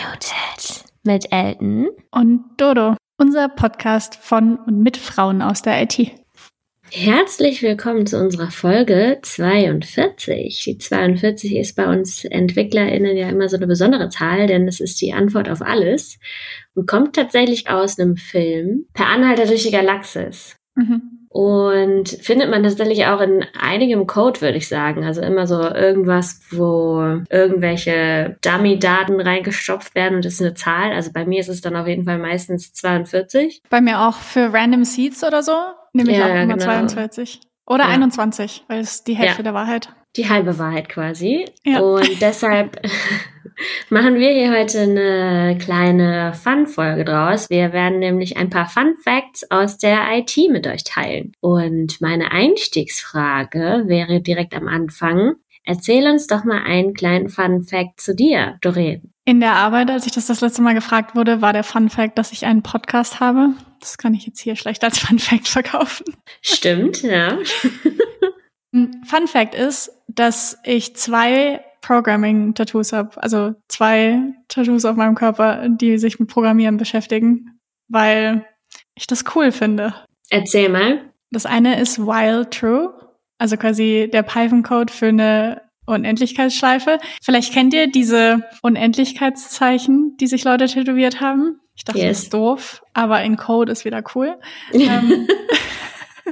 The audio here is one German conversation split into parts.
Unmuted mit Elton und Dodo, unser Podcast von und mit Frauen aus der IT. Herzlich willkommen zu unserer Folge 42. Die 42 ist bei uns EntwicklerInnen ja immer so eine besondere Zahl, denn es ist die Antwort auf alles und kommt tatsächlich aus einem Film Per Anhalter durch die Galaxis. Mhm. Und findet man tatsächlich auch in einigem Code, würde ich sagen. Also immer so irgendwas, wo irgendwelche Dummy-Daten reingestopft werden und das ist eine Zahl. Also bei mir ist es dann auf jeden Fall meistens 42. Bei mir auch für Random Seeds oder so nehme ich ja, auch immer genau. 42. Oder ja. 21, weil es die Hälfte ja. der Wahrheit. Die halbe Wahrheit quasi. Ja. Und deshalb machen wir hier heute eine kleine Fun-Folge draus. Wir werden nämlich ein paar Fun Facts aus der IT mit euch teilen. Und meine Einstiegsfrage wäre direkt am Anfang. Erzähl uns doch mal einen kleinen Fun Fact zu dir, Doreen. In der Arbeit, als ich das das letzte Mal gefragt wurde, war der Fun Fact, dass ich einen Podcast habe. Das kann ich jetzt hier schlecht als Fun Fact verkaufen. Stimmt, ja. Fun Fact ist, dass ich zwei Programming-Tattoos habe. Also zwei Tattoos auf meinem Körper, die sich mit Programmieren beschäftigen, weil ich das cool finde. Erzähl mal. Das eine ist While True, also quasi der Python-Code für eine Unendlichkeitsschleife. Vielleicht kennt ihr diese Unendlichkeitszeichen, die sich Leute tätowiert haben. Ich dachte, yes. das ist doof, aber in Code ist wieder cool. ähm,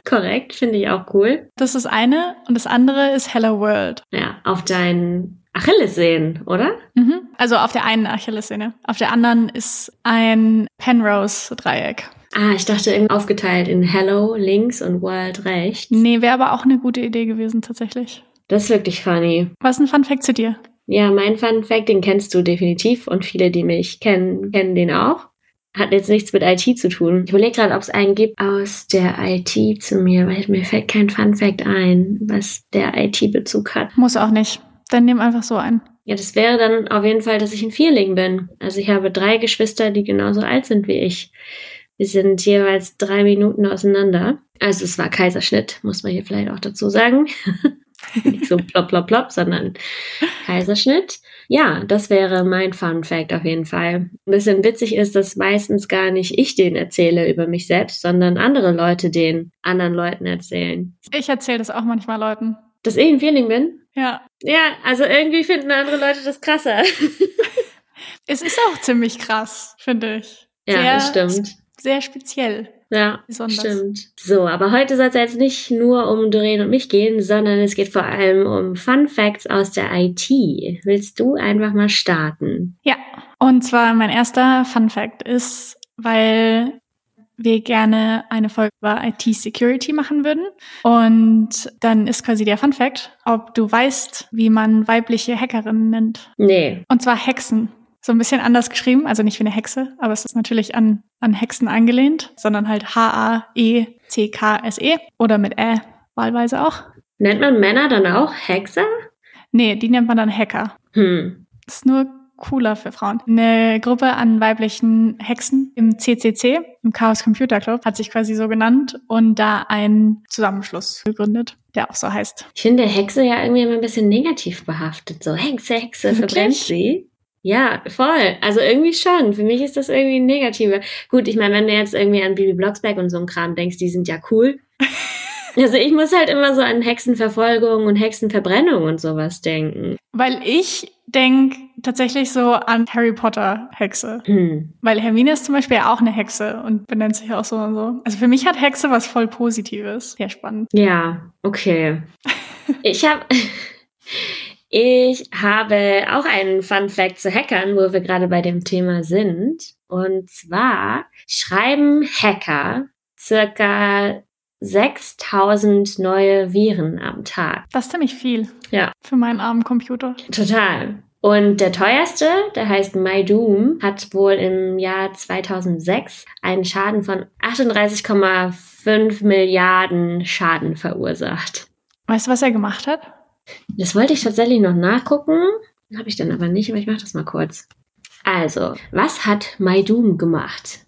Korrekt, finde ich auch cool. Das ist eine und das andere ist Hello World. Ja, auf deinen Achillessehnen, oder? Mhm. Also auf der einen Achillessehne. Auf der anderen ist ein Penrose-Dreieck. Ah, ich dachte irgendwie aufgeteilt in Hello links und World rechts. Nee, wäre aber auch eine gute Idee gewesen, tatsächlich. Das ist wirklich funny. Was ist ein Fun Fact zu dir? Ja, mein Fun Fact, den kennst du definitiv und viele, die mich kennen, kennen den auch. Hat jetzt nichts mit IT zu tun. Ich überlege gerade, ob es einen gibt aus der IT zu mir, weil mir fällt kein Fun Fact ein, was der IT-Bezug hat. Muss auch nicht. Dann nimm einfach so ein. Ja, das wäre dann auf jeden Fall, dass ich ein Vierling bin. Also ich habe drei Geschwister, die genauso alt sind wie ich. Wir sind jeweils drei Minuten auseinander. Also es war Kaiserschnitt, muss man hier vielleicht auch dazu sagen. Nicht so plopp, plopp, plopp, sondern Kaiserschnitt. Ja, das wäre mein Fun Fact auf jeden Fall. Ein bisschen witzig ist, dass meistens gar nicht ich den erzähle über mich selbst, sondern andere Leute den anderen Leuten erzählen. Ich erzähle das auch manchmal Leuten. Dass ich ein Vierling bin? Ja. Ja, also irgendwie finden andere Leute das krasser. es ist auch ziemlich krass, finde ich. Ja, sehr, das stimmt. Sehr speziell. Ja, besonders. stimmt. So, aber heute soll es jetzt nicht nur um Doreen und mich gehen, sondern es geht vor allem um Fun Facts aus der IT. Willst du einfach mal starten? Ja, und zwar mein erster Fun Fact ist, weil wir gerne eine Folge über IT-Security machen würden. Und dann ist quasi der Fun Fact, ob du weißt, wie man weibliche Hackerinnen nennt. Nee. Und zwar Hexen so ein bisschen anders geschrieben, also nicht wie eine Hexe, aber es ist natürlich an, an Hexen angelehnt, sondern halt H-A-E-C-K-S-E -E oder mit Ä wahlweise auch. Nennt man Männer dann auch Hexer? Nee, die nennt man dann Hacker. Hm. Das ist nur cooler für Frauen. Eine Gruppe an weiblichen Hexen im CCC, im Chaos Computer Club, hat sich quasi so genannt und da einen Zusammenschluss gegründet, der auch so heißt. Ich finde Hexe ja irgendwie immer ein bisschen negativ behaftet. So Hexe, Hexe, verbrennt sie. Ja, voll. Also irgendwie schon. Für mich ist das irgendwie negative. Gut, ich meine, wenn du jetzt irgendwie an Bibi Blocksberg und so ein Kram denkst, die sind ja cool. Also ich muss halt immer so an Hexenverfolgung und Hexenverbrennung und sowas denken. Weil ich denke tatsächlich so an Harry Potter Hexe. Hm. Weil Hermine ist zum Beispiel auch eine Hexe und benennt sich auch so und so. Also für mich hat Hexe was voll Positives. Sehr spannend. Ja, okay. ich habe ich habe auch einen Fun Fact zu Hackern, wo wir gerade bei dem Thema sind. Und zwar schreiben Hacker circa 6000 neue Viren am Tag. Das ist ziemlich viel. Ja. Für meinen armen Computer. Total. Und der teuerste, der heißt MyDoom, hat wohl im Jahr 2006 einen Schaden von 38,5 Milliarden Schaden verursacht. Weißt du, was er gemacht hat? Das wollte ich tatsächlich noch nachgucken, habe ich dann aber nicht, aber ich mache das mal kurz. Also, was hat MyDoom gemacht?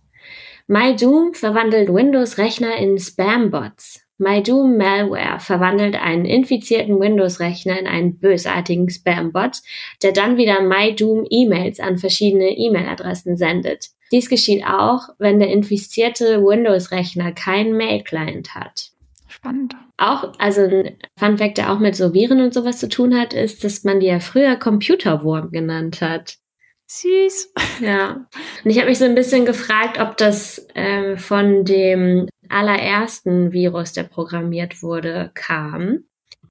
MyDoom verwandelt Windows-Rechner in Spam-Bots. MyDoom Malware verwandelt einen infizierten Windows-Rechner in einen bösartigen Spam-Bot, der dann wieder MyDoom E-Mails an verschiedene E-Mail-Adressen sendet. Dies geschieht auch, wenn der infizierte Windows-Rechner keinen Mail-Client hat. Spannend. Auch, also ein Fun Fact, der auch mit so Viren und sowas zu tun hat, ist, dass man die ja früher Computerwurm genannt hat. Süß. Ja. Und ich habe mich so ein bisschen gefragt, ob das ähm, von dem allerersten Virus, der programmiert wurde, kam.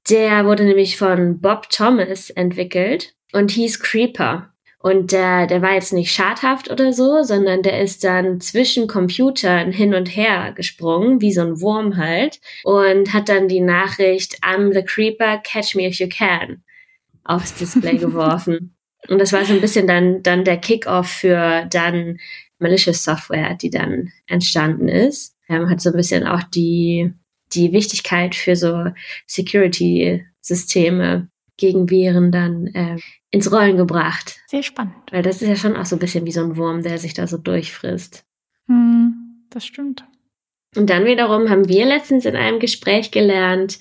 Der wurde nämlich von Bob Thomas entwickelt und hieß Creeper. Und der, der war jetzt nicht schadhaft oder so, sondern der ist dann zwischen Computern hin und her gesprungen, wie so ein Wurm halt, und hat dann die Nachricht I'm the Creeper, catch me if you can aufs Display geworfen. Und das war so ein bisschen dann, dann der Kickoff für dann malicious Software, die dann entstanden ist. Ähm, hat so ein bisschen auch die, die Wichtigkeit für so Security-Systeme gegen Viren dann äh, ins Rollen gebracht. Sehr spannend. Weil das ist ja schon auch so ein bisschen wie so ein Wurm, der sich da so durchfrisst. Hm, das stimmt. Und dann wiederum haben wir letztens in einem Gespräch gelernt,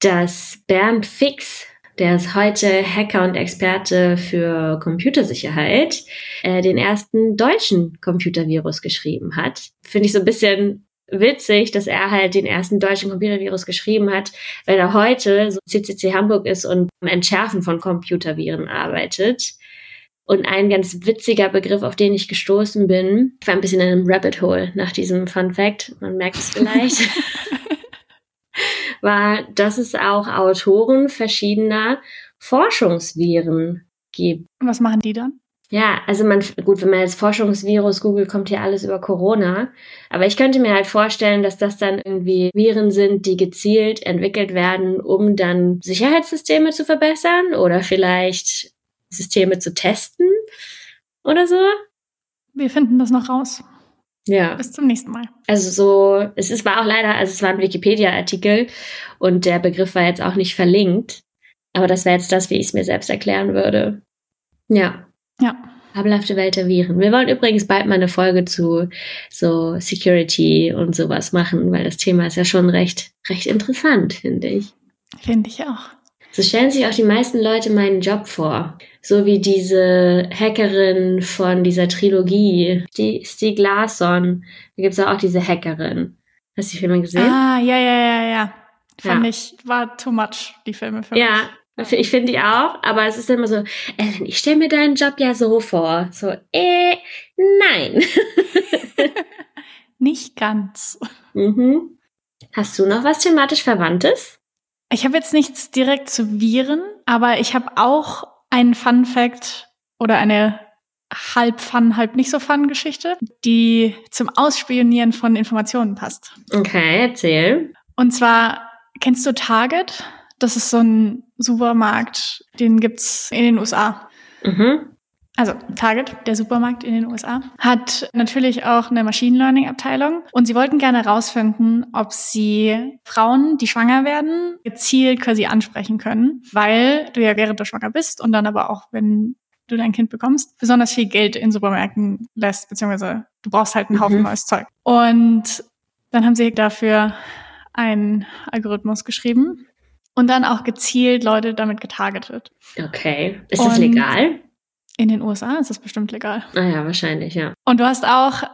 dass Bernd Fix der ist heute Hacker und Experte für Computersicherheit, äh, den ersten deutschen Computervirus geschrieben hat. Finde ich so ein bisschen witzig, dass er halt den ersten deutschen Computervirus geschrieben hat, weil er heute so CCC Hamburg ist und am Entschärfen von Computerviren arbeitet. Und ein ganz witziger Begriff, auf den ich gestoßen bin, ich war ein bisschen in einem Rabbit Hole nach diesem Fun Fact, man merkt es vielleicht. war, dass es auch Autoren verschiedener Forschungsviren gibt. Und was machen die dann? Ja, also man, gut, wenn man jetzt Forschungsvirus googelt, kommt hier alles über Corona. Aber ich könnte mir halt vorstellen, dass das dann irgendwie Viren sind, die gezielt entwickelt werden, um dann Sicherheitssysteme zu verbessern oder vielleicht Systeme zu testen oder so. Wir finden das noch raus. Ja. Bis zum nächsten Mal. Also so, es ist, war auch leider, also es war ein Wikipedia-Artikel und der Begriff war jetzt auch nicht verlinkt. Aber das wäre jetzt das, wie ich es mir selbst erklären würde. Ja. Ja. Fabelhafte Welt der Viren. Wir wollen übrigens bald mal eine Folge zu so Security und sowas machen, weil das Thema ist ja schon recht, recht interessant, finde ich. Finde ich auch. So stellen sich auch die meisten Leute meinen Job vor. So wie diese Hackerin von dieser Trilogie, die Stieg Larsson. Da gibt's auch diese Hackerin. Hast du die Filme gesehen? Ah, ja, ja, ja, ja. Fand ja. ich, war too much, die Filme für ja, mich. Ja, ich finde die auch, aber es ist immer so, Ellen, ich stelle mir deinen Job ja so vor. So, äh, nein. Nicht ganz. Mhm. Hast du noch was thematisch Verwandtes? Ich habe jetzt nichts direkt zu Viren, aber ich habe auch einen Fun Fact oder eine halb Fun, halb nicht so Fun Geschichte, die zum Ausspionieren von Informationen passt. Okay, erzähl. Und zwar, kennst du Target? Das ist so ein Supermarkt, den gibt's in den USA. Mhm also Target, der Supermarkt in den USA, hat natürlich auch eine Machine Learning Abteilung und sie wollten gerne herausfinden, ob sie Frauen, die schwanger werden, gezielt quasi ansprechen können, weil du ja während du schwanger bist und dann aber auch, wenn du dein Kind bekommst, besonders viel Geld in Supermärkten lässt, beziehungsweise du brauchst halt einen Haufen mhm. neues Zeug. Und dann haben sie dafür einen Algorithmus geschrieben und dann auch gezielt Leute damit getargetet. Okay. Ist das legal? In den USA ist das bestimmt legal. Ah ja, wahrscheinlich, ja. Und du hast auch,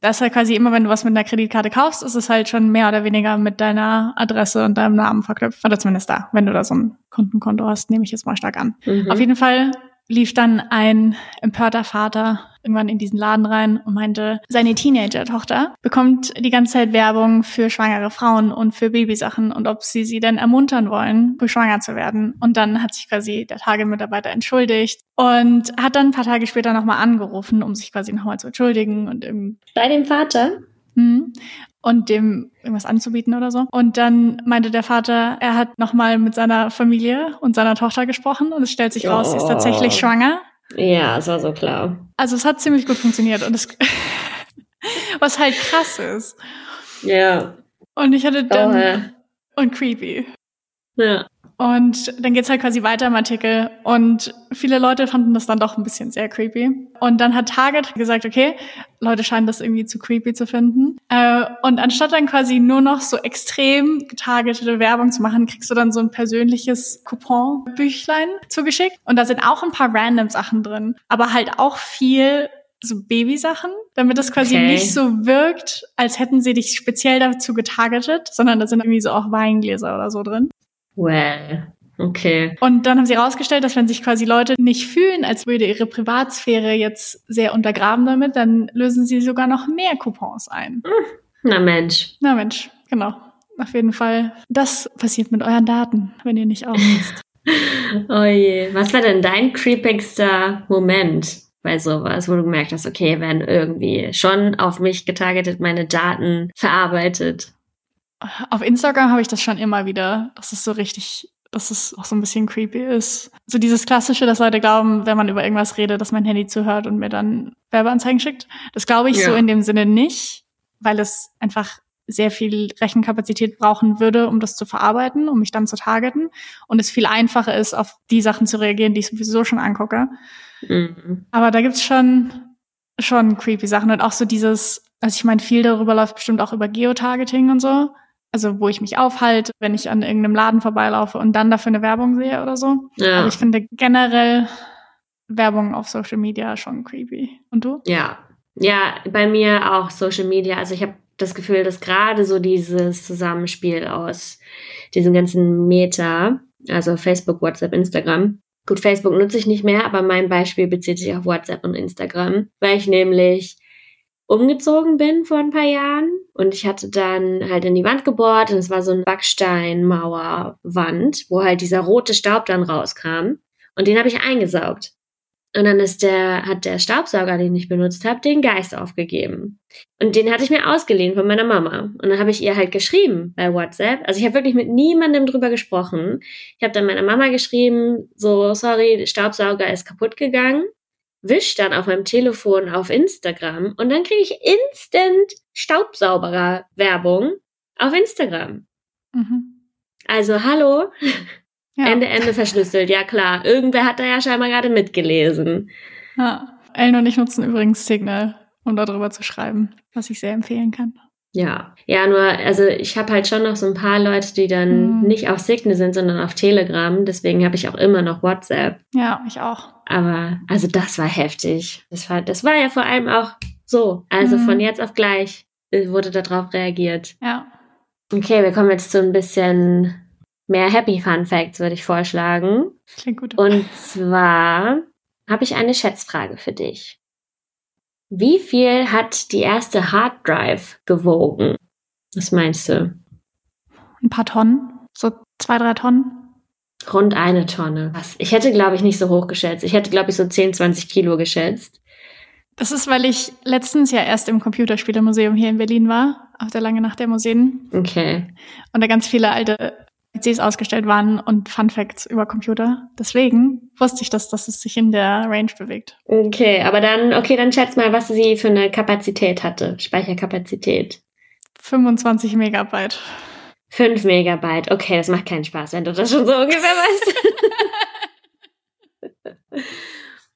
das ist halt quasi immer, wenn du was mit einer Kreditkarte kaufst, ist es halt schon mehr oder weniger mit deiner Adresse und deinem Namen verknüpft. Oder zumindest da, wenn du da so ein Kundenkonto hast, nehme ich jetzt mal stark an. Mhm. Auf jeden Fall lief dann ein empörter Vater irgendwann in diesen Laden rein und meinte, seine Teenager-Tochter bekommt die ganze Zeit Werbung für schwangere Frauen und für Babysachen und ob sie sie denn ermuntern wollen, schwanger zu werden. Und dann hat sich quasi der Target-Mitarbeiter entschuldigt und hat dann ein paar Tage später nochmal angerufen, um sich quasi nochmal zu entschuldigen und im Bei dem Vater? Mhm und dem irgendwas anzubieten oder so. Und dann meinte der Vater, er hat nochmal mit seiner Familie und seiner Tochter gesprochen und es stellt sich raus, oh. sie ist tatsächlich oh. schwanger. Ja, es war so klar. Also es hat ziemlich gut funktioniert und es, was halt krass ist. Ja. Und ich hatte dann, oh, ja. und creepy. Ja. Und dann geht's halt quasi weiter im Artikel. Und viele Leute fanden das dann doch ein bisschen sehr creepy. Und dann hat Target gesagt, okay, Leute scheinen das irgendwie zu creepy zu finden. Äh, und anstatt dann quasi nur noch so extrem getargetete Werbung zu machen, kriegst du dann so ein persönliches Coupon-Büchlein zugeschickt. Und da sind auch ein paar random Sachen drin. Aber halt auch viel so Babysachen, damit das quasi okay. nicht so wirkt, als hätten sie dich speziell dazu getargetet, sondern da sind irgendwie so auch Weingläser oder so drin. Well, okay. Und dann haben sie herausgestellt, dass wenn sich quasi Leute nicht fühlen, als würde ihre Privatsphäre jetzt sehr untergraben damit, dann lösen sie sogar noch mehr Coupons ein. Hm, na Mensch. Na Mensch, genau. Auf jeden Fall. Das passiert mit euren Daten, wenn ihr nicht aufpasst. oh je. Was war denn dein creepigster Moment bei sowas, wo du gemerkt hast, okay, werden irgendwie schon auf mich getargetet, meine Daten verarbeitet? Auf Instagram habe ich das schon immer wieder. Das ist so richtig, dass es auch so ein bisschen creepy ist. So dieses klassische, dass Leute glauben, wenn man über irgendwas redet, dass mein Handy zuhört und mir dann Werbeanzeigen schickt. Das glaube ich ja. so in dem Sinne nicht, weil es einfach sehr viel Rechenkapazität brauchen würde, um das zu verarbeiten, um mich dann zu targeten. Und es viel einfacher ist, auf die Sachen zu reagieren, die ich sowieso schon angucke. Mhm. Aber da gibt's schon, schon creepy Sachen und auch so dieses, also ich meine, viel darüber läuft bestimmt auch über Geotargeting und so also wo ich mich aufhalte, wenn ich an irgendeinem Laden vorbeilaufe und dann dafür eine Werbung sehe oder so. Ja. Aber ich finde generell Werbung auf Social Media schon creepy. Und du? Ja. Ja, bei mir auch Social Media. Also ich habe das Gefühl, dass gerade so dieses Zusammenspiel aus diesen ganzen Meta, also Facebook, WhatsApp, Instagram. Gut, Facebook nutze ich nicht mehr, aber mein Beispiel bezieht sich auf WhatsApp und Instagram, weil ich nämlich umgezogen bin vor ein paar Jahren und ich hatte dann halt in die Wand gebohrt und es war so eine Backsteinmauerwand, wo halt dieser rote Staub dann rauskam und den habe ich eingesaugt. Und dann ist der, hat der Staubsauger, den ich benutzt habe, den Geist aufgegeben. Und den hatte ich mir ausgeliehen von meiner Mama. Und dann habe ich ihr halt geschrieben bei WhatsApp. Also ich habe wirklich mit niemandem drüber gesprochen. Ich habe dann meiner Mama geschrieben, so, sorry, Staubsauger ist kaputt gegangen wisch dann auf meinem Telefon auf Instagram und dann kriege ich instant Staubsauberer Werbung auf Instagram. Mhm. Also hallo, ja. Ende Ende verschlüsselt, ja klar. Irgendwer hat da ja scheinbar gerade mitgelesen. Ja, Ellen und ich nutzen übrigens Signal, um darüber zu schreiben, was ich sehr empfehlen kann. Ja, ja, nur, also ich habe halt schon noch so ein paar Leute, die dann mhm. nicht auf Signal sind, sondern auf Telegram. Deswegen habe ich auch immer noch WhatsApp. Ja, ich auch. Aber, also das war heftig. Das war, das war ja vor allem auch so. Also mhm. von jetzt auf gleich wurde darauf reagiert. Ja. Okay, wir kommen jetzt zu ein bisschen mehr Happy Fun Facts, würde ich vorschlagen. Klingt gut. Und zwar habe ich eine Schätzfrage für dich. Wie viel hat die erste Hard Drive gewogen? Was meinst du? Ein paar Tonnen, so zwei, drei Tonnen. Rund eine Tonne. Was? Ich hätte, glaube ich, nicht so hoch geschätzt. Ich hätte, glaube ich, so 10, 20 Kilo geschätzt. Das ist, weil ich letztens ja erst im Computerspielemuseum hier in Berlin war, auf der lange Nacht der Museen. Okay. Und da ganz viele alte PCs ausgestellt waren und Fun Facts über Computer. Deswegen wusste ich, dass, dass es sich in der Range bewegt. Okay, aber dann, okay, dann schätz mal, was sie für eine Kapazität hatte, Speicherkapazität. 25 Megabyte. 5 Megabyte. Okay, das macht keinen Spaß, wenn du das schon so ungefähr weißt.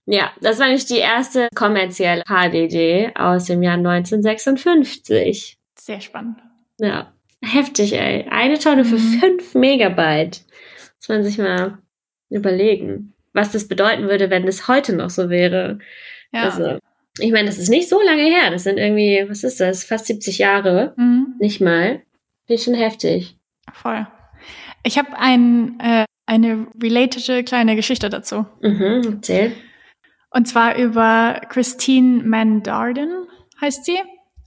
ja, das war nicht die erste kommerzielle HDD aus dem Jahr 1956. Sehr spannend. Ja. Heftig, ey. Eine Tonne für mhm. 5 Megabyte. Muss man sich mal überlegen, was das bedeuten würde, wenn das heute noch so wäre. Ja. Also, ich meine, das ist nicht so lange her. Das sind irgendwie, was ist das? Fast 70 Jahre. Mhm. Nicht mal. Finde ich schon heftig. Voll. Ich habe ein, äh, eine relatete kleine Geschichte dazu. Mhm, erzähl. Und zwar über Christine Mandarden heißt sie.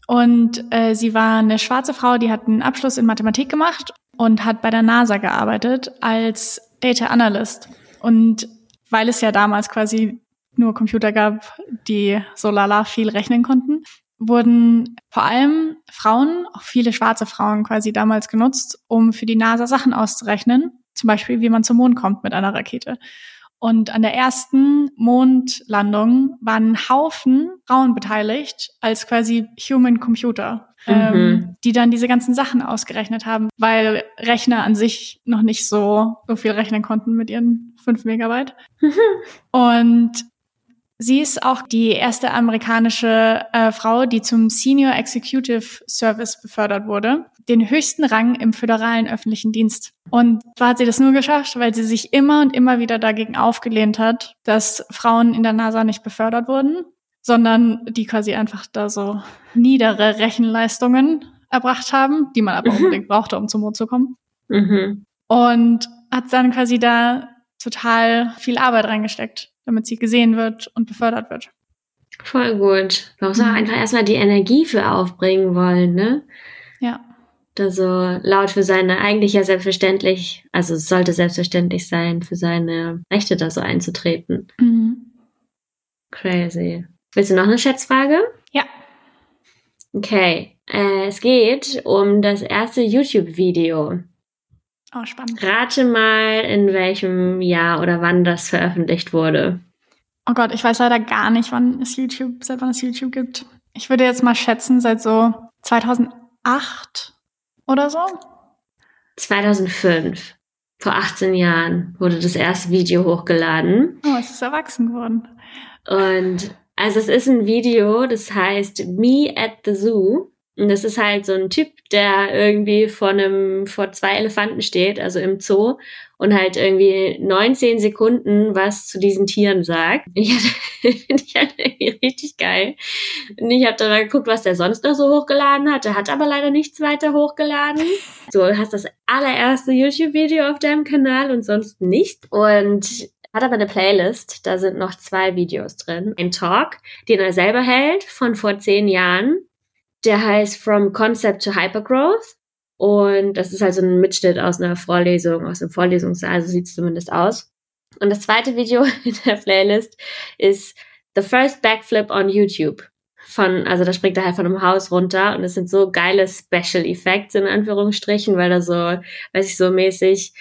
Und äh, sie war eine schwarze Frau, die hat einen Abschluss in Mathematik gemacht und hat bei der NASA gearbeitet als Data Analyst. Und weil es ja damals quasi nur Computer gab, die so lala viel rechnen konnten, wurden vor allem Frauen, auch viele schwarze Frauen quasi damals genutzt, um für die NASA Sachen auszurechnen. Zum Beispiel, wie man zum Mond kommt mit einer Rakete. Und an der ersten Mondlandung waren ein Haufen Frauen beteiligt als quasi Human Computer. ähm, mhm. die dann diese ganzen Sachen ausgerechnet haben, weil Rechner an sich noch nicht so, so viel rechnen konnten mit ihren 5 Megabyte. Und sie ist auch die erste amerikanische äh, Frau, die zum Senior Executive Service befördert wurde, den höchsten Rang im föderalen öffentlichen Dienst. Und zwar hat sie das nur geschafft, weil sie sich immer und immer wieder dagegen aufgelehnt hat, dass Frauen in der NASA nicht befördert wurden sondern die quasi einfach da so niedere Rechenleistungen erbracht haben, die man aber mhm. unbedingt brauchte, um zum Mond zu kommen. Mhm. Und hat dann quasi da total viel Arbeit reingesteckt, damit sie gesehen wird und befördert wird. Voll gut. Man muss auch mhm. einfach erstmal die Energie für aufbringen wollen, ne? Da so laut für seine, eigentlich ja selbstverständlich, also es sollte selbstverständlich sein, für seine Rechte da so einzutreten. Mhm. Crazy. Willst du noch eine Schätzfrage? Ja. Okay. Äh, es geht um das erste YouTube-Video. Oh, spannend. Rate mal, in welchem Jahr oder wann das veröffentlicht wurde. Oh Gott, ich weiß leider gar nicht, wann es YouTube, seit wann es YouTube gibt. Ich würde jetzt mal schätzen, seit so 2008 oder so. 2005. Vor 18 Jahren wurde das erste Video hochgeladen. Oh, es ist erwachsen geworden. Und also es ist ein Video, das heißt Me at the Zoo. Und das ist halt so ein Typ, der irgendwie vor einem, vor zwei Elefanten steht, also im Zoo, und halt irgendwie 19 Sekunden was zu diesen Tieren sagt. Ich finde ich halt irgendwie richtig geil. Und ich habe dann mal geguckt, was der sonst noch so hochgeladen hat. Der hat aber leider nichts weiter hochgeladen. So, du hast das allererste YouTube-Video auf deinem Kanal und sonst nicht. Und hat aber eine Playlist, da sind noch zwei Videos drin. Ein Talk, den er selber hält von vor zehn Jahren. Der heißt From Concept to Hypergrowth. Und das ist also ein Mitschnitt aus einer Vorlesung, aus einem Vorlesungssaal, so sieht es zumindest aus. Und das zweite Video in der Playlist ist The First Backflip on YouTube. Von, also da springt er halt von einem Haus runter und es sind so geile Special Effects in Anführungsstrichen, weil da so, weiß ich, so mäßig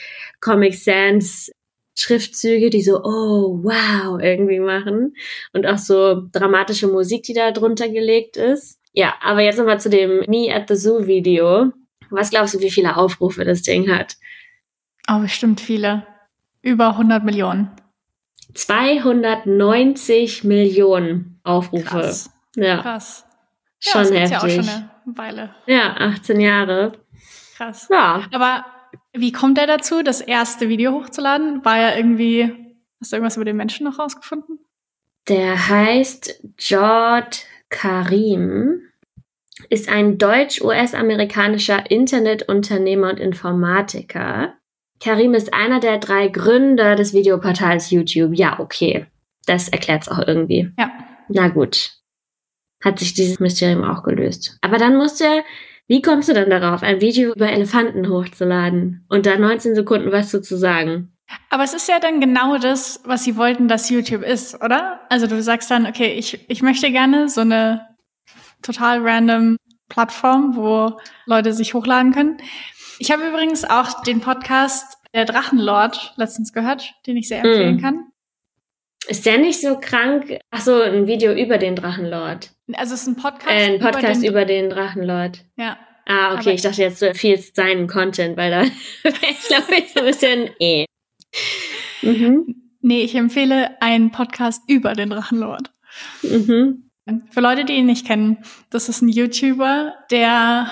Comic Sans Schriftzüge, die so, oh, wow, irgendwie machen. Und auch so dramatische Musik, die da drunter gelegt ist. Ja, aber jetzt nochmal zu dem Me at the Zoo Video. Was glaubst du, wie viele Aufrufe das Ding hat? Oh, bestimmt viele. Über 100 Millionen. 290 Millionen Aufrufe. Krass. Ja. Krass. Schon ja, das heftig. Ja, auch schon eine Weile. Ja, 18 Jahre. Krass. Ja. Aber wie kommt er dazu, das erste Video hochzuladen? War er irgendwie, hast du irgendwas über den Menschen noch rausgefunden? Der heißt George Karim, ist ein deutsch-US-amerikanischer Internetunternehmer und Informatiker. Karim ist einer der drei Gründer des Videoportals YouTube. Ja, okay. Das erklärt es auch irgendwie. Ja. Na gut. Hat sich dieses Mysterium auch gelöst. Aber dann musste er wie kommst du dann darauf, ein Video über Elefanten hochzuladen und da 19 Sekunden was zu sagen? Aber es ist ja dann genau das, was sie wollten, dass YouTube ist, oder? Also du sagst dann, okay, ich, ich möchte gerne so eine total random Plattform, wo Leute sich hochladen können. Ich habe übrigens auch den Podcast Der Drachenlord letztens gehört, den ich sehr empfehlen mm. kann. Ist der nicht so krank? Ach so, ein Video über den Drachenlord. Also es ist ein Podcast. Äh, ein Podcast über den, über den Drachenlord. Ja. Ah, okay, ich dachte jetzt, du empfiehlst seinen Content, weil da ich glaube ich so ein bisschen eh. Mhm. Nee, ich empfehle einen Podcast über den Drachenlord. Mhm. Für Leute, die ihn nicht kennen, das ist ein YouTuber, der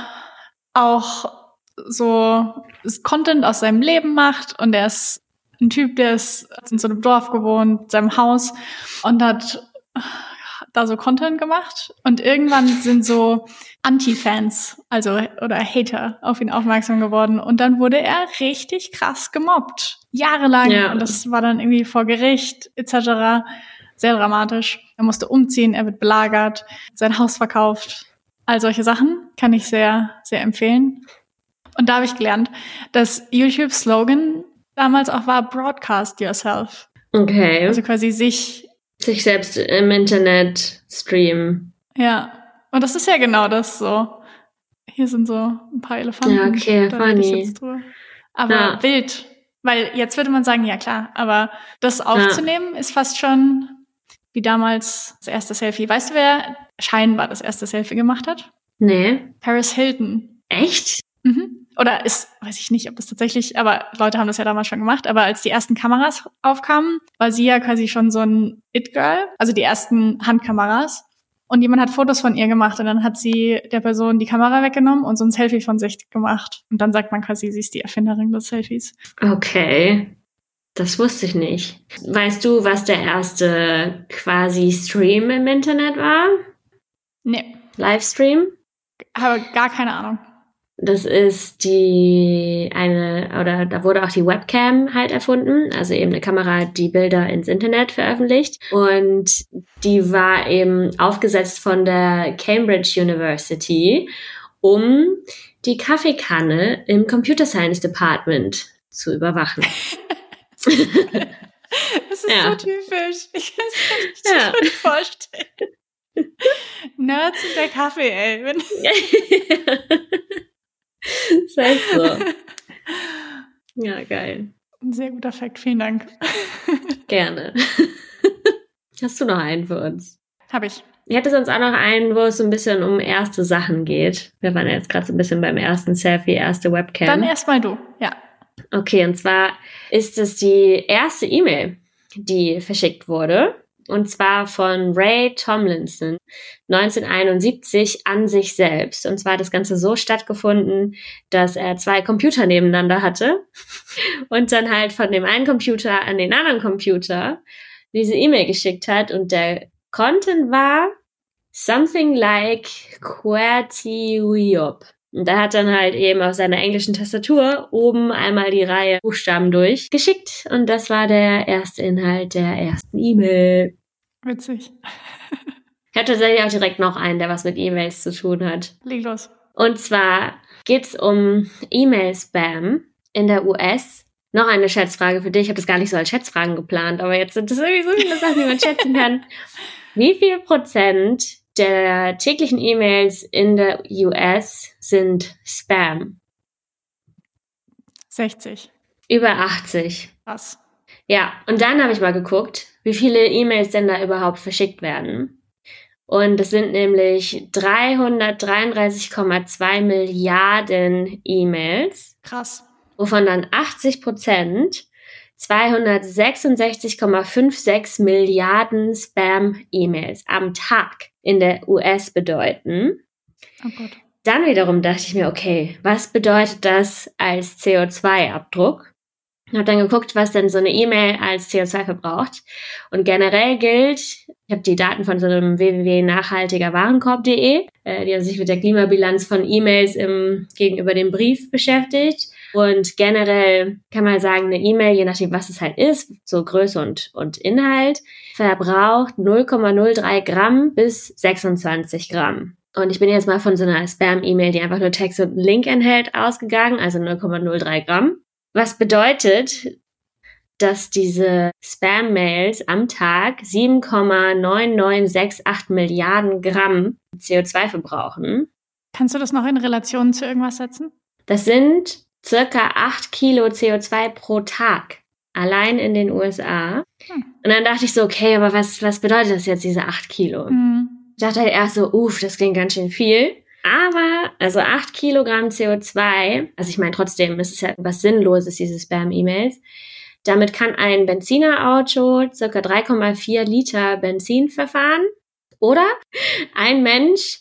auch so Content aus seinem Leben macht und er ist ein Typ, der ist in so einem Dorf gewohnt, seinem Haus und hat da so Content gemacht und irgendwann sind so Anti-Fans, also oder Hater auf ihn aufmerksam geworden und dann wurde er richtig krass gemobbt. Jahrelang. Ja. Und das war dann irgendwie vor Gericht etc. Sehr dramatisch. Er musste umziehen, er wird belagert, sein Haus verkauft. All solche Sachen kann ich sehr, sehr empfehlen. Und da habe ich gelernt, dass YouTube-Slogan damals auch war Broadcast Yourself. Okay. Also quasi sich sich selbst im Internet streamen. Ja. Und das ist ja genau das so. Hier sind so ein paar Elefanten. Ja, okay, funny. Aber ja. wild. Weil jetzt würde man sagen, ja klar, aber das aufzunehmen ja. ist fast schon wie damals das erste Selfie. Weißt du, wer scheinbar das erste Selfie gemacht hat? Nee. Paris Hilton. Echt? Mhm. Oder ist, weiß ich nicht, ob das tatsächlich, aber Leute haben das ja damals schon gemacht, aber als die ersten Kameras aufkamen, war sie ja quasi schon so ein It-Girl, also die ersten Handkameras. Und jemand hat Fotos von ihr gemacht und dann hat sie der Person die Kamera weggenommen und so ein Selfie von sich gemacht. Und dann sagt man quasi, sie ist die Erfinderin des Selfies. Okay. Das wusste ich nicht. Weißt du, was der erste quasi Stream im Internet war? Nee. Livestream? Habe gar keine Ahnung. Das ist die eine, oder da wurde auch die Webcam halt erfunden, also eben eine Kamera, die Bilder ins Internet veröffentlicht. Und die war eben aufgesetzt von der Cambridge University, um die Kaffeekanne im Computer Science Department zu überwachen. das ist ja. so typisch. Ich kann es mir ja. nicht vorstellen. Nerds und der Kaffee, ey. ist echt so. Ja, geil. Ein sehr guter Fakt, vielen Dank. Gerne. Hast du noch einen für uns? Hab ich. Ich hätte sonst auch noch einen, wo es so ein bisschen um erste Sachen geht. Wir waren jetzt gerade so ein bisschen beim ersten Selfie, erste Webcam. Dann erstmal du, ja. Okay, und zwar ist es die erste E-Mail, die verschickt wurde. Und zwar von Ray Tomlinson 1971 an sich selbst. Und zwar hat das Ganze so stattgefunden, dass er zwei Computer nebeneinander hatte. Und dann halt von dem einen Computer an den anderen Computer diese E-Mail geschickt hat. Und der Content war something like QWERTY und da hat dann halt eben auf seiner englischen Tastatur oben einmal die Reihe Buchstaben durchgeschickt. Und das war der erste Inhalt der ersten E-Mail. Witzig. Ich hatte tatsächlich auch direkt noch einen, der was mit E-Mails zu tun hat. Leg los. Und zwar geht's um E-Mail-Spam in der US. Noch eine Schätzfrage für dich. Ich habe das gar nicht so als Schätzfragen geplant, aber jetzt sind das irgendwie so viele Sachen, die man schätzen kann. Wie viel Prozent der täglichen E-Mails in der US sind Spam. 60. Über 80. Was? Ja, und dann habe ich mal geguckt, wie viele E-Mails denn da überhaupt verschickt werden. Und es sind nämlich 333,2 Milliarden E-Mails. Krass. Wovon dann 80 Prozent 266,56 Milliarden Spam-E-Mails am Tag in der US bedeuten. Oh Gott. Dann wiederum dachte ich mir, okay, was bedeutet das als CO2-Abdruck? Ich habe dann geguckt, was denn so eine E-Mail als CO2 verbraucht. Und generell gilt, ich habe die Daten von so einem www.nachhaltigerwarenkorb.de, äh, die haben sich mit der Klimabilanz von E-Mails im, gegenüber dem Brief beschäftigt. Und generell kann man sagen, eine E-Mail, je nachdem, was es halt ist, so Größe und, und Inhalt, verbraucht 0,03 Gramm bis 26 Gramm. Und ich bin jetzt mal von so einer Spam-E-Mail, die einfach nur Text und Link enthält, ausgegangen, also 0,03 Gramm. Was bedeutet, dass diese Spam-Mails am Tag 7,9968 Milliarden Gramm CO2 verbrauchen. Kannst du das noch in Relation zu irgendwas setzen? Das sind circa 8 Kilo CO2 pro Tag. Allein in den USA. Hm. Und dann dachte ich so, okay, aber was, was bedeutet das jetzt, diese 8 Kilo? Hm. Ich dachte halt erst so, uff, das klingt ganz schön viel. Aber, also 8 Kilogramm CO2, also ich meine trotzdem, es ist ja was Sinnloses, diese Spam-E-Mails. Damit kann ein Benzinerauto circa 3,4 Liter Benzin verfahren. Oder ein Mensch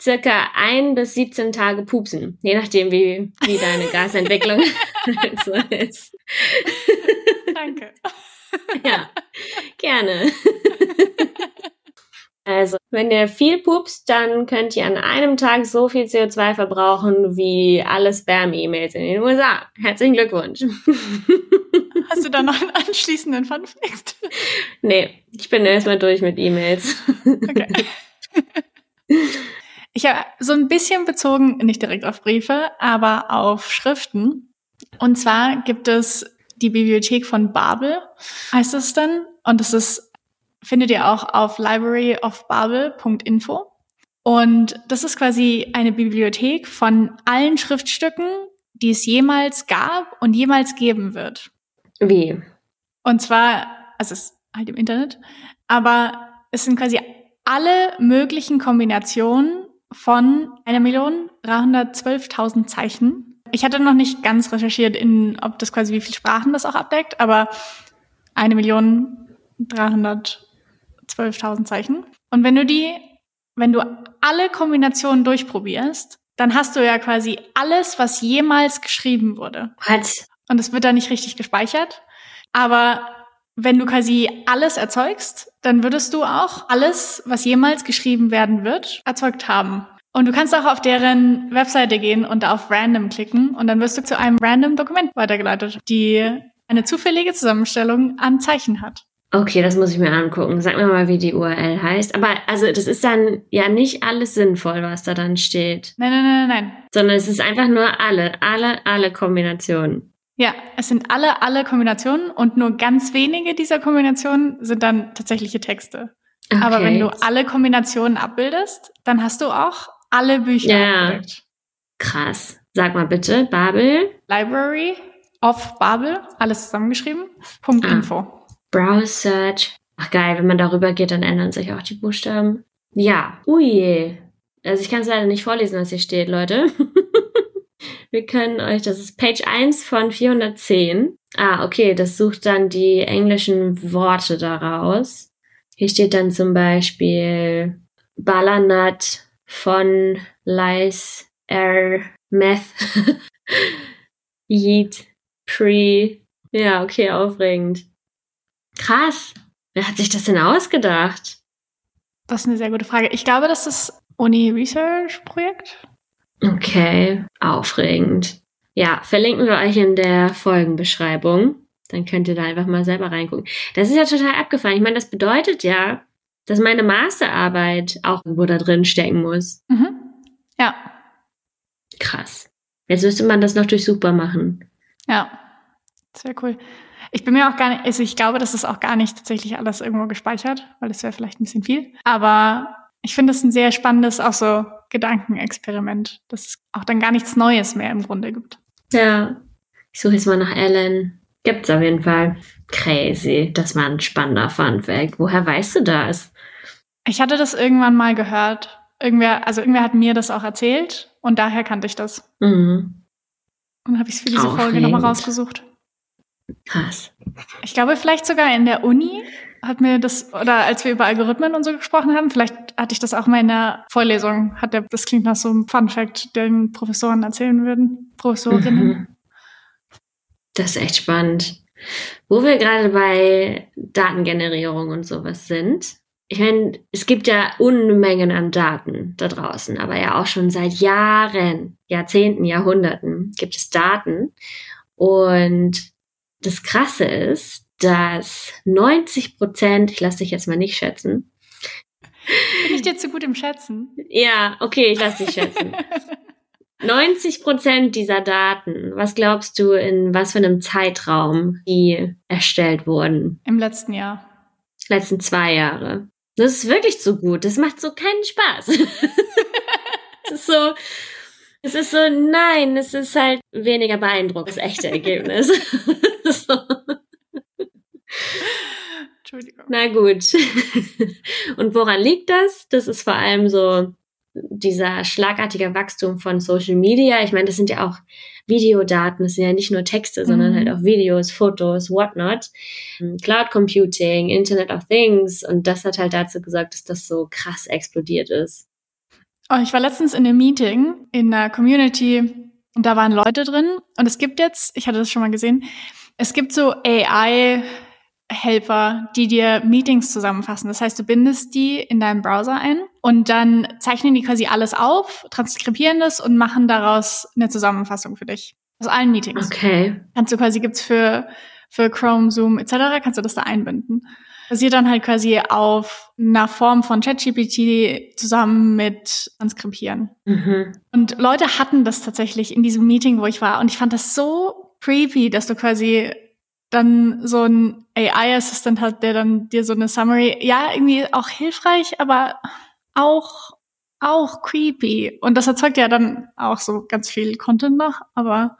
circa ein bis 17 Tage pupsen, je nachdem, wie, wie deine Gasentwicklung so ist. Danke. Ja, gerne. Also, wenn ihr viel pupst, dann könnt ihr an einem Tag so viel CO2 verbrauchen wie alle Spam-E-Mails in den USA. Herzlichen Glückwunsch. Hast du da noch einen anschließenden Funfact? Nee, ich bin erstmal durch mit E-Mails. Okay. Ich habe so ein bisschen bezogen, nicht direkt auf Briefe, aber auf Schriften. Und zwar gibt es die Bibliothek von Babel, heißt es dann. Und das ist, findet ihr auch auf libraryofbabel.info. Und das ist quasi eine Bibliothek von allen Schriftstücken, die es jemals gab und jemals geben wird. Wie? Und zwar, also es ist halt im Internet, aber es sind quasi alle möglichen Kombinationen von 1.312.000 Zeichen. Ich hatte noch nicht ganz recherchiert, in, ob das quasi wie viele Sprachen das auch abdeckt, aber 1.312.000 Zeichen. Und wenn du die, wenn du alle Kombinationen durchprobierst, dann hast du ja quasi alles, was jemals geschrieben wurde. What? Und es wird da nicht richtig gespeichert. Aber wenn du quasi alles erzeugst, dann würdest du auch alles, was jemals geschrieben werden wird, erzeugt haben. Und du kannst auch auf deren Webseite gehen und auf Random klicken und dann wirst du zu einem random Dokument weitergeleitet, die eine zufällige Zusammenstellung an Zeichen hat. Okay, das muss ich mir angucken. Sag mir mal, wie die URL heißt. Aber also das ist dann ja nicht alles sinnvoll, was da dann steht. Nein, nein, nein, nein. Sondern es ist einfach nur alle, alle, alle Kombinationen. Ja, es sind alle, alle Kombinationen und nur ganz wenige dieser Kombinationen sind dann tatsächliche Texte. Okay. Aber wenn du alle Kombinationen abbildest, dann hast du auch alle Bücher ja. abgedeckt. Krass. Sag mal bitte, Babel. Library of Babel, alles zusammengeschrieben. Punkt ah. Info. Browse Search. Ach geil, wenn man darüber geht, dann ändern sich auch die Buchstaben. Ja, ui. Also ich kann es leider nicht vorlesen, was hier steht, Leute. Wir können euch, das ist Page 1 von 410. Ah, okay, das sucht dann die englischen Worte daraus. Hier steht dann zum Beispiel Balanat von Lice R Meth Yeet Pre. Ja, okay, aufregend. Krass. Wer hat sich das denn ausgedacht? Das ist eine sehr gute Frage. Ich glaube, das ist Uni Research Projekt. Okay, aufregend. Ja, verlinken wir euch in der Folgenbeschreibung. Dann könnt ihr da einfach mal selber reingucken. Das ist ja total abgefahren. Ich meine, das bedeutet ja, dass meine Masterarbeit auch irgendwo da drin stecken muss. Mhm. Ja. Krass. Jetzt müsste man das noch durch Super machen. Ja, sehr cool. Ich bin mir auch gar nicht, also ich glaube, das ist auch gar nicht tatsächlich alles irgendwo gespeichert, weil das wäre vielleicht ein bisschen viel. Aber ich finde es ein sehr spannendes, auch so Gedankenexperiment, dass es auch dann gar nichts Neues mehr im Grunde gibt. Ja. Ich suche jetzt mal nach Ellen. Gibt's auf jeden Fall. Crazy. Das war ein spannender Funfact. Woher weißt du das? Ich hatte das irgendwann mal gehört. Irgendwer, also irgendwer hat mir das auch erzählt und daher kannte ich das. Mhm. Und habe ich es für diese Aufregend. Folge nochmal rausgesucht. Krass. Ich glaube, vielleicht sogar in der Uni hat mir das, oder als wir über Algorithmen und so gesprochen haben, vielleicht hatte ich das auch mal in der Vorlesung, hat der, das klingt nach so einem Fun Fact, den Professoren erzählen würden, Professorinnen. Mhm. Das ist echt spannend. Wo wir gerade bei Datengenerierung und sowas sind, ich meine, es gibt ja Unmengen an Daten da draußen, aber ja auch schon seit Jahren, Jahrzehnten, Jahrhunderten gibt es Daten. Und das Krasse ist, dass 90 Prozent, ich lasse dich jetzt mal nicht schätzen. Bin ich dir zu gut im Schätzen? Ja, okay, ich lasse dich schätzen. 90 Prozent dieser Daten, was glaubst du, in was für einem Zeitraum die erstellt wurden? Im letzten Jahr. Letzten zwei Jahre. Das ist wirklich zu gut. Das macht so keinen Spaß. es ist so, es ist so, nein, es ist halt weniger beeindruckend, das echte Ergebnis. so. Entschuldigung. Na gut. Und woran liegt das? Das ist vor allem so dieser schlagartige Wachstum von Social Media. Ich meine, das sind ja auch Videodaten, das sind ja nicht nur Texte, sondern halt mhm. auch Videos, Fotos, whatnot. Cloud Computing, Internet of Things. Und das hat halt dazu gesorgt, dass das so krass explodiert ist. Oh, ich war letztens in einem Meeting in einer Community und da waren Leute drin. Und es gibt jetzt, ich hatte das schon mal gesehen, es gibt so AI Helfer, die dir Meetings zusammenfassen. Das heißt, du bindest die in deinem Browser ein und dann zeichnen die quasi alles auf, transkribieren das und machen daraus eine Zusammenfassung für dich. Aus allen Meetings. Okay. Kannst du quasi, gibt's für, für Chrome, Zoom etc., kannst du das da einbinden. Basiert dann halt quasi auf einer Form von ChatGPT zusammen mit Transkribieren. Mhm. Und Leute hatten das tatsächlich in diesem Meeting, wo ich war. Und ich fand das so creepy, dass du quasi dann so ein AI-Assistent hat, der dann dir so eine Summary, ja, irgendwie auch hilfreich, aber auch, auch creepy. Und das erzeugt ja dann auch so ganz viel Content noch, aber.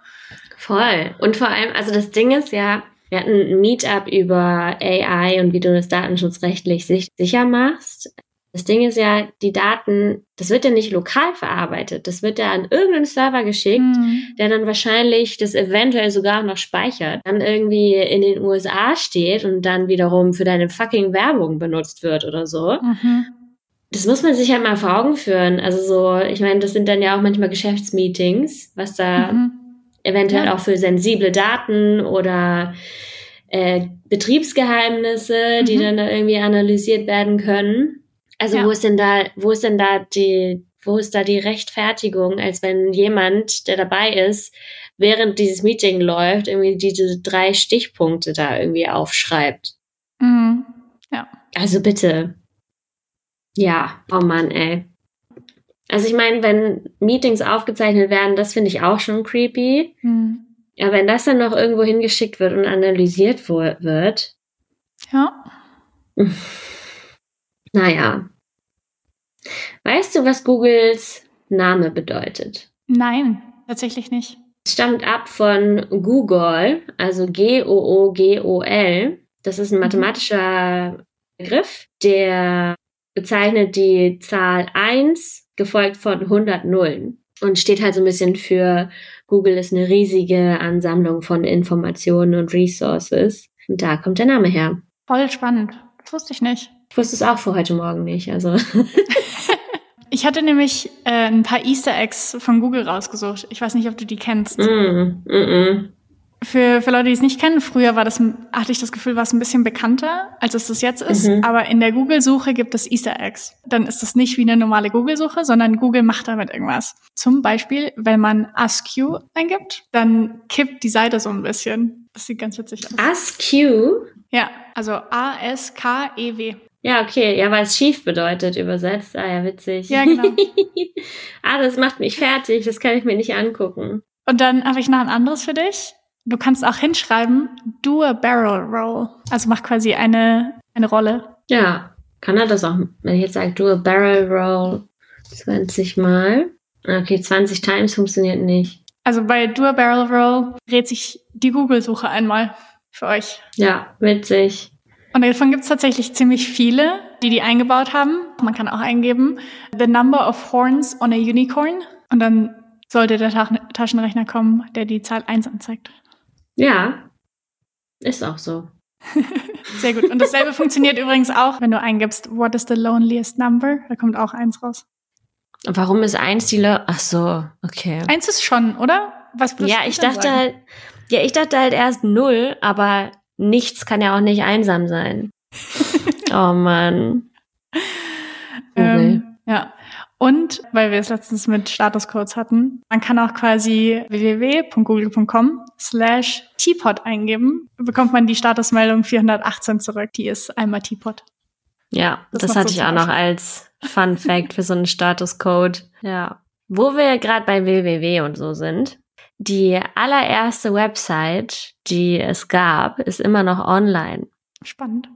Voll. Und vor allem, also das Ding ist ja, wir hatten ein Meetup über AI und wie du das datenschutzrechtlich sicher machst. Das Ding ist ja, die Daten, das wird ja nicht lokal verarbeitet. Das wird ja an irgendeinen Server geschickt, mhm. der dann wahrscheinlich das eventuell sogar noch speichert, dann irgendwie in den USA steht und dann wiederum für deine fucking Werbung benutzt wird oder so. Mhm. Das muss man sich halt mal vor Augen führen. Also so, ich meine, das sind dann ja auch manchmal Geschäftsmeetings, was da mhm. eventuell ja. auch für sensible Daten oder äh, Betriebsgeheimnisse, die mhm. dann da irgendwie analysiert werden können. Also ja. wo ist denn da, wo ist denn da die, wo ist da die Rechtfertigung, als wenn jemand, der dabei ist, während dieses Meeting läuft, irgendwie diese drei Stichpunkte da irgendwie aufschreibt? Mhm. Ja. Also bitte. Ja, oh Mann, ey. Also ich meine, wenn Meetings aufgezeichnet werden, das finde ich auch schon creepy. Mhm. Ja, wenn das dann noch irgendwo hingeschickt wird und analysiert wird. Ja. Naja. Weißt du, was Googles Name bedeutet? Nein, tatsächlich nicht. Es stammt ab von Google, also G-O-O-G-O-L. Das ist ein mhm. mathematischer Begriff, der bezeichnet die Zahl 1 gefolgt von 100 Nullen und steht halt so ein bisschen für Google ist eine riesige Ansammlung von Informationen und Resources. Und da kommt der Name her. Voll spannend. Das wusste ich nicht. Ich wusste es auch für heute Morgen nicht. Also. ich hatte nämlich äh, ein paar Easter Eggs von Google rausgesucht. Ich weiß nicht, ob du die kennst. Mm, mm, mm. Für, für Leute, die es nicht kennen, früher war das, hatte ich das Gefühl, war es ein bisschen bekannter, als es das jetzt ist. Mhm. Aber in der Google-Suche gibt es Easter Eggs. Dann ist das nicht wie eine normale Google-Suche, sondern Google macht damit irgendwas. Zum Beispiel, wenn man AskQ eingibt, dann kippt die Seite so ein bisschen. Das sieht ganz witzig aus. AskQ? Ja, also A-S-K-E-W. Ja, okay. Ja, weil es schief bedeutet, übersetzt. Ah ja, witzig. Ja, genau. ah, das macht mich fertig. Das kann ich mir nicht angucken. Und dann habe ich noch ein anderes für dich. Du kannst auch hinschreiben, do a barrel roll. Also mach quasi eine, eine Rolle. Ja, kann er das auch, wenn ich jetzt sage, do a barrel roll 20 Mal. Okay, 20 times funktioniert nicht. Also bei do a barrel roll dreht sich die Google-Suche einmal für euch. Ja, witzig. Und davon gibt es tatsächlich ziemlich viele, die die eingebaut haben. Man kann auch eingeben, the number of horns on a unicorn. Und dann sollte der Taschenrechner kommen, der die Zahl 1 anzeigt. Ja, ist auch so. Sehr gut. Und dasselbe funktioniert übrigens auch, wenn du eingibst, what is the loneliest number? Da kommt auch eins raus. Warum ist eins die Lo Ach so, okay. Eins ist schon, oder? Was ja, ich dachte sagen? halt, ja, ich dachte halt erst null, aber nichts kann ja auch nicht einsam sein. oh Mann. Ähm, ja. Und, weil wir es letztens mit Statuscodes hatten, man kann auch quasi www.google.com slash Teapot eingeben, bekommt man die Statusmeldung 418 zurück. Die ist einmal Teapot. Ja, das, das hatte so ich auch noch als Fun Fact für so einen Statuscode. Ja. Wo wir gerade bei www und so sind, die allererste Website, die es gab, ist immer noch online. Spannend.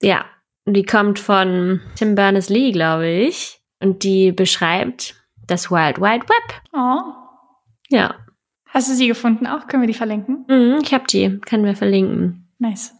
Ja, die kommt von Tim Berners-Lee, glaube ich. Und die beschreibt das Wild Wide Web. Oh. Ja. Hast du sie gefunden auch? Können wir die verlinken? Mhm, ich habe die. Können wir verlinken. Nice.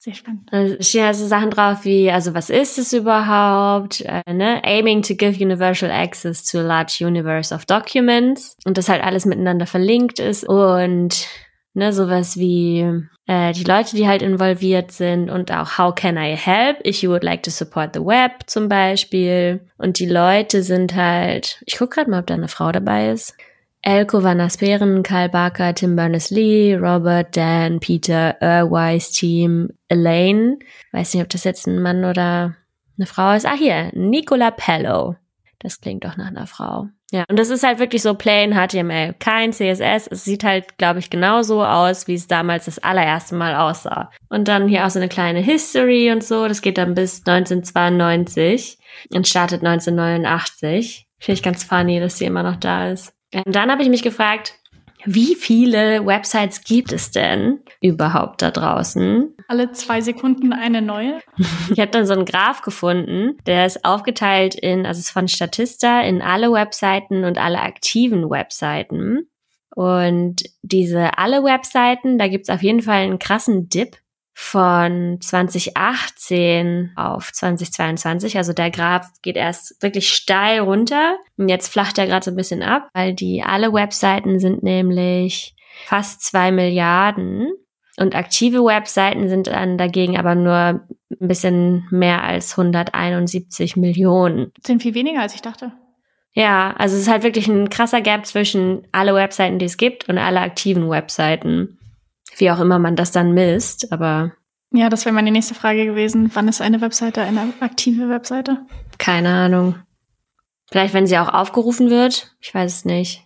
Sehr spannend. Da stehen also Sachen drauf wie, also was ist es überhaupt? Äh, ne? Aiming to give universal access to a large universe of documents. Und das halt alles miteinander verlinkt ist. Und ne, sowas wie äh, die Leute, die halt involviert sind und auch How can I help if you would like to support the web zum Beispiel. Und die Leute sind halt, ich guck gerade mal, ob da eine Frau dabei ist. Elko Van Asperen, Karl Barker, Tim Berners-Lee, Robert, Dan, Peter, Irwise Team, Elaine. Weiß nicht, ob das jetzt ein Mann oder eine Frau ist. Ah, hier, Nicola Pello. Das klingt doch nach einer Frau. Ja, und das ist halt wirklich so plain HTML, kein CSS. Es sieht halt, glaube ich, genauso aus, wie es damals das allererste Mal aussah. Und dann hier auch so eine kleine History und so. Das geht dann bis 1992 und startet 1989. Finde ich ganz funny, dass sie immer noch da ist. Und dann habe ich mich gefragt, wie viele Websites gibt es denn überhaupt da draußen? Alle zwei Sekunden eine neue. Ich habe dann so einen Graph gefunden, der ist aufgeteilt in, also ist von Statista, in alle Webseiten und alle aktiven Webseiten. Und diese alle Webseiten, da gibt's auf jeden Fall einen krassen Dip von 2018 auf 2022. Also der Graph geht erst wirklich steil runter. Und jetzt flacht er gerade so ein bisschen ab, weil die alle Webseiten sind nämlich fast zwei Milliarden. Und aktive Webseiten sind dann dagegen aber nur ein bisschen mehr als 171 Millionen. Sind viel weniger, als ich dachte. Ja, also es ist halt wirklich ein krasser Gap zwischen alle Webseiten, die es gibt und alle aktiven Webseiten. Wie auch immer man das dann misst, aber. Ja, das wäre meine nächste Frage gewesen. Wann ist eine Webseite eine aktive Webseite? Keine Ahnung. Vielleicht, wenn sie auch aufgerufen wird. Ich weiß es nicht.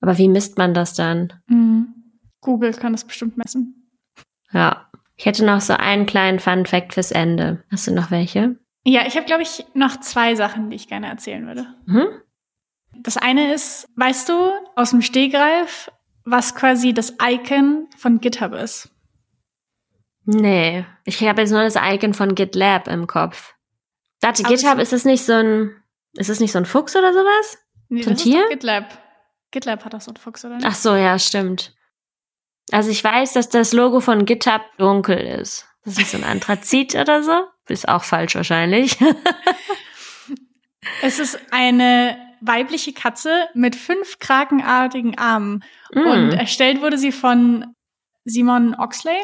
Aber wie misst man das dann? Mhm. Google kann das bestimmt messen. Ja. Ich hätte noch so einen kleinen Fun Fact fürs Ende. Hast du noch welche? Ja, ich habe, glaube ich, noch zwei Sachen, die ich gerne erzählen würde. Mhm. Das eine ist, weißt du aus dem Stehgreif, was quasi das Icon von GitHub ist? Nee, ich habe jetzt nur das Icon von GitLab im Kopf. Warte, Aber GitHub, ist es nicht so ein, ist es nicht so ein Fuchs oder sowas? Nee, So ein das Tier? ist GitLab. GitLab hat doch so einen Fuchs, oder nicht? Ach so, ja, stimmt. Also ich weiß, dass das Logo von GitHub dunkel ist. Das ist so ein Anthrazit oder so. Ist auch falsch wahrscheinlich. Es ist eine weibliche Katze mit fünf krakenartigen Armen. Und Mm. erstellt wurde sie von Simon Oxley.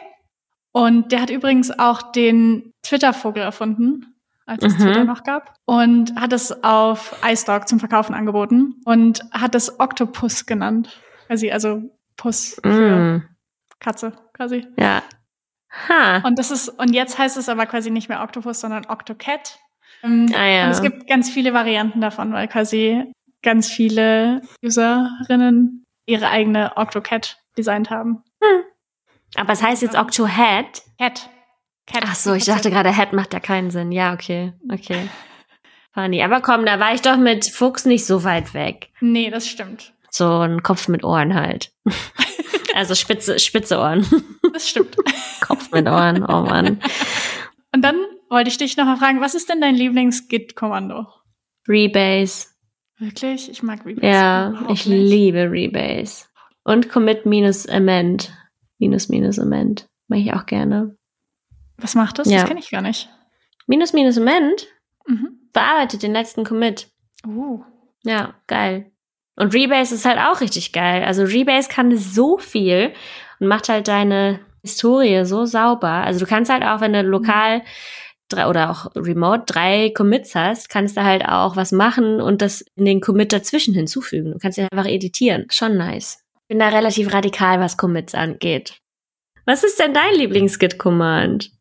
Und der hat übrigens auch den Twitter-Vogel erfunden, als es Mhm. Twitter noch gab. Und hat es auf iStock zum Verkaufen angeboten und hat es Octopus genannt. Quasi, also Puss für Mm. Katze, quasi. Ja. Ha. Und das ist, und jetzt heißt es aber quasi nicht mehr Octopus, sondern Octocat. Ähm, Ah, ja. Und es gibt ganz viele Varianten davon, weil quasi ganz viele Userinnen ihre eigene Octocat designt haben. Aber es heißt jetzt Octohead. Cat. Cat. Ach so, ich dachte gerade, Head macht ja keinen Sinn. Ja, okay. Okay. Funny. Aber komm, da war ich doch mit Fuchs nicht so weit weg. Nee, das stimmt. So ein Kopf mit Ohren halt. Also spitze, spitze Ohren. Das stimmt. Kopf mit Ohren. Oh Mann. Und dann wollte ich dich noch mal fragen, was ist denn dein Lieblings-Git-Kommando? Rebase. Wirklich? Ich mag Rebase. Ja, ich nicht. liebe Rebase. Und Commit minus Amend. Minus minus Amend. Mache ich auch gerne. Was macht das? Ja. Das kenne ich gar nicht. Minus minus Amend Mhm. bearbeitet den letzten Commit. Uh. Ja, geil. Und Rebase ist halt auch richtig geil. Also Rebase kann so viel und macht halt deine Historie so sauber. Also du kannst halt auch, wenn du lokal drei, oder auch remote drei Commits hast, kannst du halt auch was machen und das in den Commit dazwischen hinzufügen. Du kannst ihn einfach editieren. Schon nice. Bin da relativ radikal, was Commits angeht. Was ist denn dein Lieblings-Git-Command?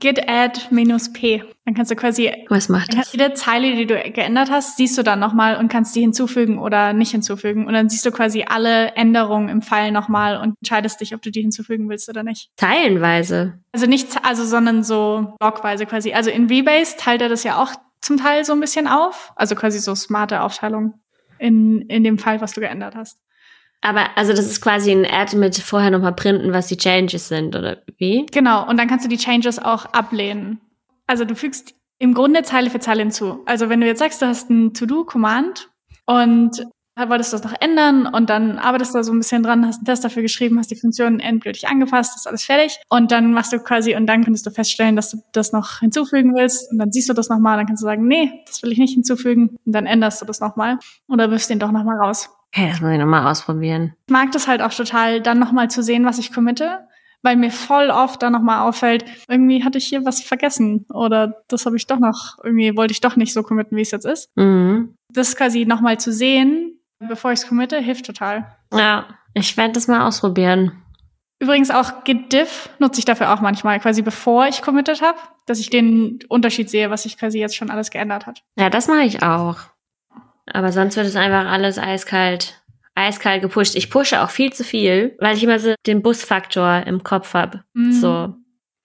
Git add minus p. Dann kannst du quasi Was macht das? jede Zeile, die du geändert hast, siehst du dann nochmal und kannst die hinzufügen oder nicht hinzufügen. Und dann siehst du quasi alle Änderungen im Pfeil nochmal und entscheidest dich, ob du die hinzufügen willst oder nicht. Teilenweise. Also nicht, also, sondern so blockweise quasi. Also in Rebase teilt er das ja auch zum Teil so ein bisschen auf. Also quasi so smarte Aufteilung in, in dem Fall, was du geändert hast. Aber also das ist quasi ein Add mit vorher nochmal printen, was die Changes sind, oder wie? Genau. Und dann kannst du die Changes auch ablehnen. Also du fügst im Grunde Zeile für Zeile hinzu. Also wenn du jetzt sagst, du hast ein To-Do-Command und wolltest das noch ändern und dann arbeitest du da so ein bisschen dran, hast einen Test dafür geschrieben, hast die Funktionen endgültig angepasst, ist alles fertig und dann machst du quasi und dann könntest du feststellen, dass du das noch hinzufügen willst und dann siehst du das nochmal, dann kannst du sagen, nee, das will ich nicht hinzufügen und dann änderst du das nochmal oder wirfst den doch nochmal raus. Okay, das muss ich nochmal ausprobieren. Ich mag das halt auch total, dann nochmal zu sehen, was ich committe, weil mir voll oft dann nochmal auffällt, irgendwie hatte ich hier was vergessen oder das habe ich doch noch, irgendwie wollte ich doch nicht so committen, wie es jetzt ist. Mhm. Das quasi nochmal zu sehen, bevor ich es committe, hilft total. Ja, ich werde das mal ausprobieren. Übrigens auch Git diff nutze ich dafür auch manchmal, quasi bevor ich committed habe, dass ich den Unterschied sehe, was sich quasi jetzt schon alles geändert hat. Ja, das mache ich auch. Aber sonst wird es einfach alles eiskalt, eiskalt gepusht. Ich pushe auch viel zu viel, weil ich immer so den Busfaktor im Kopf habe. Mhm. So,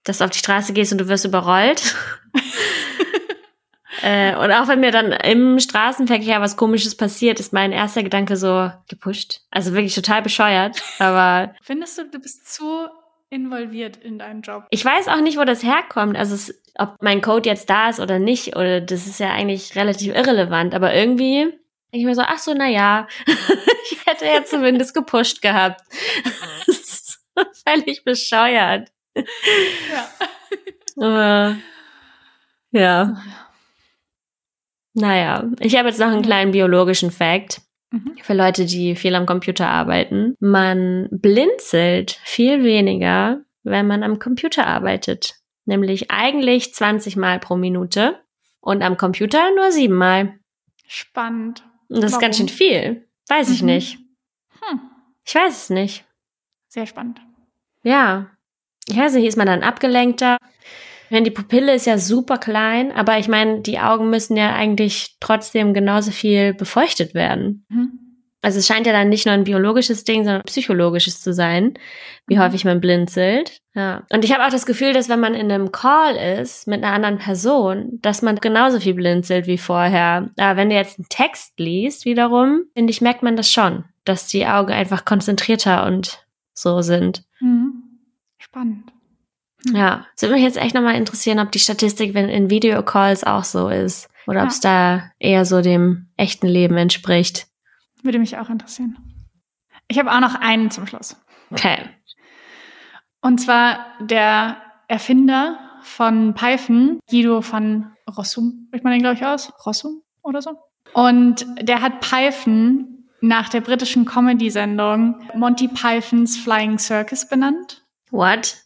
dass du auf die Straße gehst und du wirst überrollt. äh, und auch wenn mir dann im Straßenverkehr was Komisches passiert, ist mein erster Gedanke so gepusht. Also wirklich total bescheuert. Aber Findest du, du bist zu involviert in deinen Job? ich weiß auch nicht, wo das herkommt. Also es, ob mein Code jetzt da ist oder nicht, oder das ist ja eigentlich relativ irrelevant. Aber irgendwie denke ich mir so, ach so, na ja, ich hätte ja zumindest gepusht gehabt. Völlig bescheuert. ja. Ja. Naja, ich habe jetzt noch einen kleinen biologischen Fact. Mhm. Für Leute, die viel am Computer arbeiten. Man blinzelt viel weniger, wenn man am Computer arbeitet. Nämlich eigentlich 20 Mal pro Minute und am Computer nur sieben Mal. Spannend. Und das Warum? ist ganz schön viel. Weiß mhm. ich nicht. Hm. Ich weiß es nicht. Sehr spannend. Ja. Ich weiß nicht, ist man dann abgelenkter? Wenn die Pupille ist ja super klein, aber ich meine, die Augen müssen ja eigentlich trotzdem genauso viel befeuchtet werden. Mhm. Also es scheint ja dann nicht nur ein biologisches Ding, sondern ein psychologisches zu sein, wie mhm. häufig man blinzelt. Ja. Und ich habe auch das Gefühl, dass wenn man in einem Call ist mit einer anderen Person, dass man genauso viel blinzelt wie vorher. Aber wenn du jetzt einen Text liest, wiederum, finde ich, merkt man das schon, dass die Augen einfach konzentrierter und so sind. Mhm. Spannend. Ja, es würde mich jetzt echt nochmal interessieren, ob die Statistik wenn in Videocalls auch so ist. Oder ja. ob es da eher so dem echten Leben entspricht. Würde mich auch interessieren. Ich habe auch noch einen zum Schluss. Okay. Und zwar der Erfinder von Python, Guido von Rossum, spricht man den, glaube ich, aus? Rossum oder so? Und der hat Python nach der britischen Comedy-Sendung Monty Pythons Flying Circus benannt. What?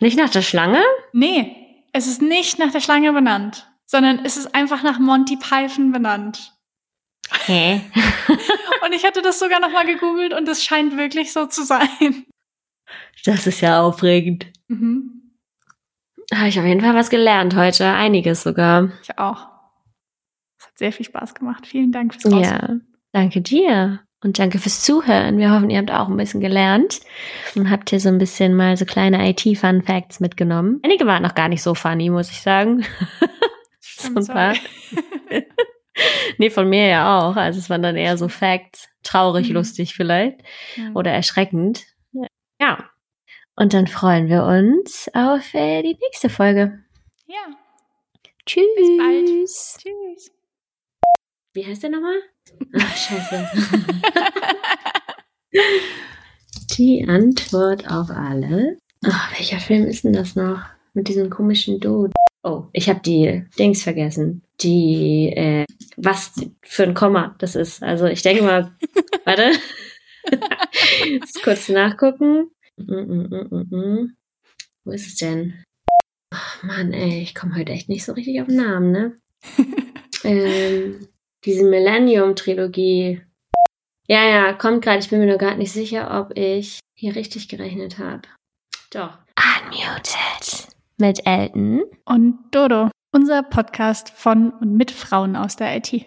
Nicht nach der Schlange? Nee, es ist nicht nach der Schlange benannt, sondern es ist einfach nach Monty Python benannt. Hä? und ich hatte das sogar nochmal gegoogelt und es scheint wirklich so zu sein. Das ist ja aufregend. Mhm. Habe ich auf jeden Fall was gelernt heute. Einiges sogar. Ich auch. Es hat sehr viel Spaß gemacht. Vielen Dank fürs Raus. Ja, danke dir. Und danke fürs Zuhören. Wir hoffen, ihr habt auch ein bisschen gelernt und habt hier so ein bisschen mal so kleine IT-Fun Facts mitgenommen. Einige waren noch gar nicht so funny, muss ich sagen. So ein paar. nee, von mir ja auch. Also es waren dann eher so Facts. Traurig, mhm. lustig vielleicht. Ja. Oder erschreckend. Ja. Und dann freuen wir uns auf äh, die nächste Folge. Ja. Tschüss. Bis bald. Tschüss. Wie heißt der nochmal? Ach, scheiße. Die Antwort auf alle. Ach, welcher Film ist denn das noch? Mit diesem komischen Dude. Oh, ich habe die Dings vergessen. Die, äh, was für ein Komma das ist. Also ich denke mal, warte. Jetzt kurz nachgucken. Mm, mm, mm, Wo ist es denn? Oh Mann, ey, ich komme heute echt nicht so richtig auf den Namen, ne? ähm, diese Millennium-Trilogie. Ja, ja, kommt gerade. Ich bin mir nur gerade nicht sicher, ob ich hier richtig gerechnet habe. Doch. Unmuted. Mit Elton. Und Dodo. Unser Podcast von und mit Frauen aus der IT.